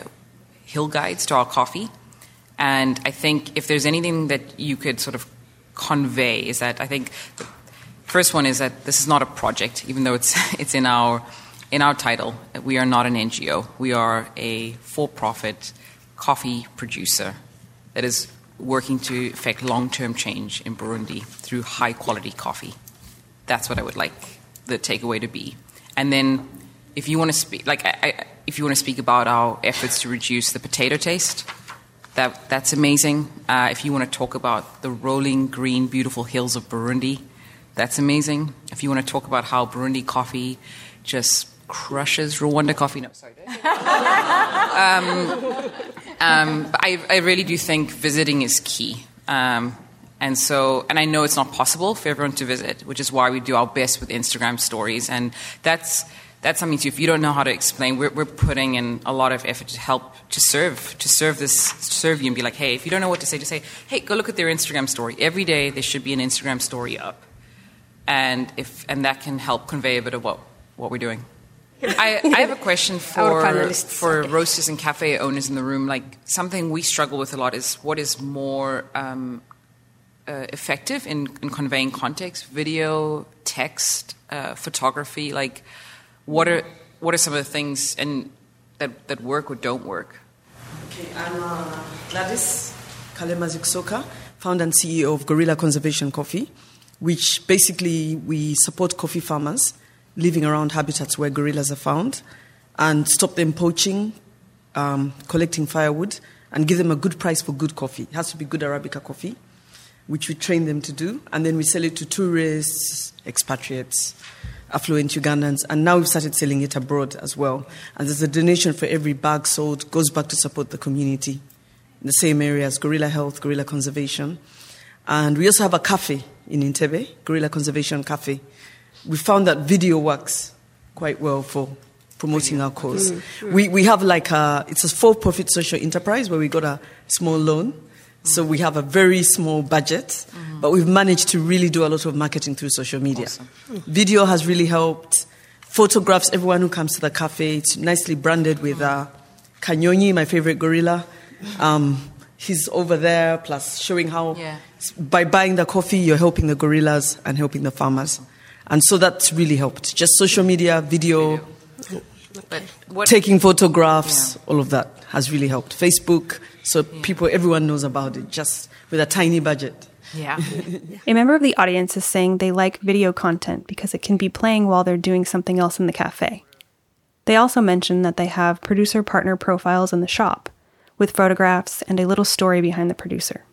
hill guides to our coffee. And I think if there's anything that you could sort of convey, is that I think the first one is that this is not a project, even though it's, *laughs* it's in, our, in our title. We are not an NGO, we are a for profit coffee producer that is working to effect long term change in Burundi through high quality coffee. That's what I would like the takeaway to be. And then, if you want to speak, like, I, if you want to speak about our efforts to reduce the potato taste, that that's amazing. Uh, if you want to talk about the rolling green, beautiful hills of Burundi, that's amazing. If you want to talk about how Burundi coffee just crushes Rwanda coffee, no, sorry. *laughs* um, um, but I, I, really do think visiting is key. Um, and so, and I know it's not possible for everyone to visit, which is why we do our best with Instagram stories. And that's, that's something too, if you don't know how to explain, we're, we're putting in a lot of effort to help to serve, to serve this, to serve you and be like, hey, if you don't know what to say, just say, hey, go look at their Instagram story. Every day there should be an Instagram story up. And if, and that can help convey a bit of what, what we're doing. I, I, have a question *laughs* for for okay. roasters and cafe owners in the room. Like something we struggle with a lot is what is more um, uh, effective in, in, conveying context: video, text, uh, photography. Like what are what are some of the things and that that work or don't work? Okay, I'm uh, Gladys Kalema founder and CEO of Gorilla Conservation Coffee, which basically we support coffee farmers living around habitats where gorillas are found and stop them poaching, um, collecting firewood, and give them a good price for good coffee. It has to be good Arabica coffee, which we train them to do, and then we sell it to tourists, expatriates, affluent Ugandans, and now we've started selling it abroad as well. And there's a donation for every bag sold, goes back to support the community in the same areas Gorilla Health, Gorilla Conservation. And we also have a cafe in Entebbe, Gorilla Conservation Cafe, we found that video works quite well for promoting our cause. Mm-hmm. We, we have like a, it's a for profit social enterprise where we got a small loan. Mm-hmm. So we have a very small budget, mm-hmm. but we've managed to really do a lot of marketing through social media. Awesome. Video has really helped. Photographs, everyone who comes to the cafe, it's nicely branded with uh, Kanyonyi, my favorite gorilla. Um, he's over there, plus showing how yeah. by buying the coffee, you're helping the gorillas and helping the farmers. And so that's really helped. Just social media, video, video. taking photographs, yeah. all of that has really helped. Facebook, so yeah. people, everyone knows about it, just with a tiny budget. Yeah. *laughs* a member of the audience is saying they like video content because it can be playing while they're doing something else in the cafe. They also mention that they have producer partner profiles in the shop with photographs and a little story behind the producer.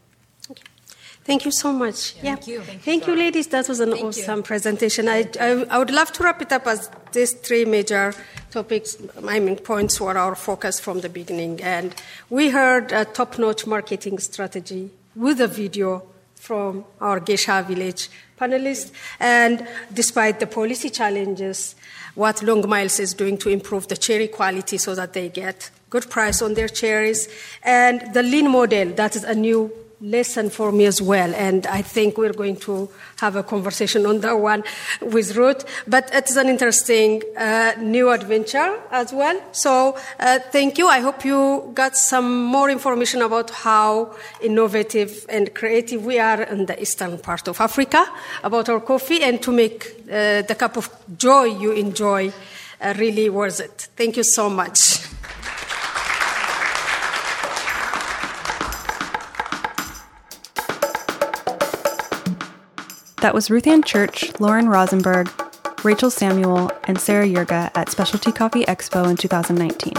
Thank you so much. Yeah. Thank you. Thank, you, ladies. That was an awesome presentation. I, I, I would love to wrap it up as these three major topics, I mean, points were our focus from the beginning. And we heard a top notch marketing strategy with a video from our Geisha village panelists. And despite the policy challenges, what Long Miles is doing to improve the cherry quality so that they get good price on their cherries. And the lean model, that is a new lesson for me as well. And I think we're going to have a conversation on that one with Ruth. But it's an interesting uh, new adventure as well. So uh, thank you. I hope you got some more information about how innovative and creative we are in the eastern part of Africa about our coffee and to make uh, the cup of joy you enjoy uh, really worth it. Thank you so much. That was Ruth Ann Church, Lauren Rosenberg, Rachel Samuel, and Sarah Yurga at Specialty Coffee Expo in 2019.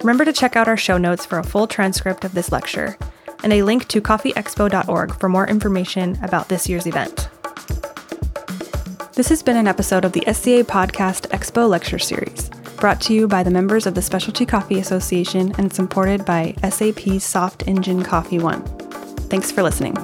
Remember to check out our show notes for a full transcript of this lecture and a link to coffeeexpo.org for more information about this year's event. This has been an episode of the SCA Podcast Expo Lecture Series, brought to you by the members of the Specialty Coffee Association and supported by SAP's Soft Engine Coffee One. Thanks for listening.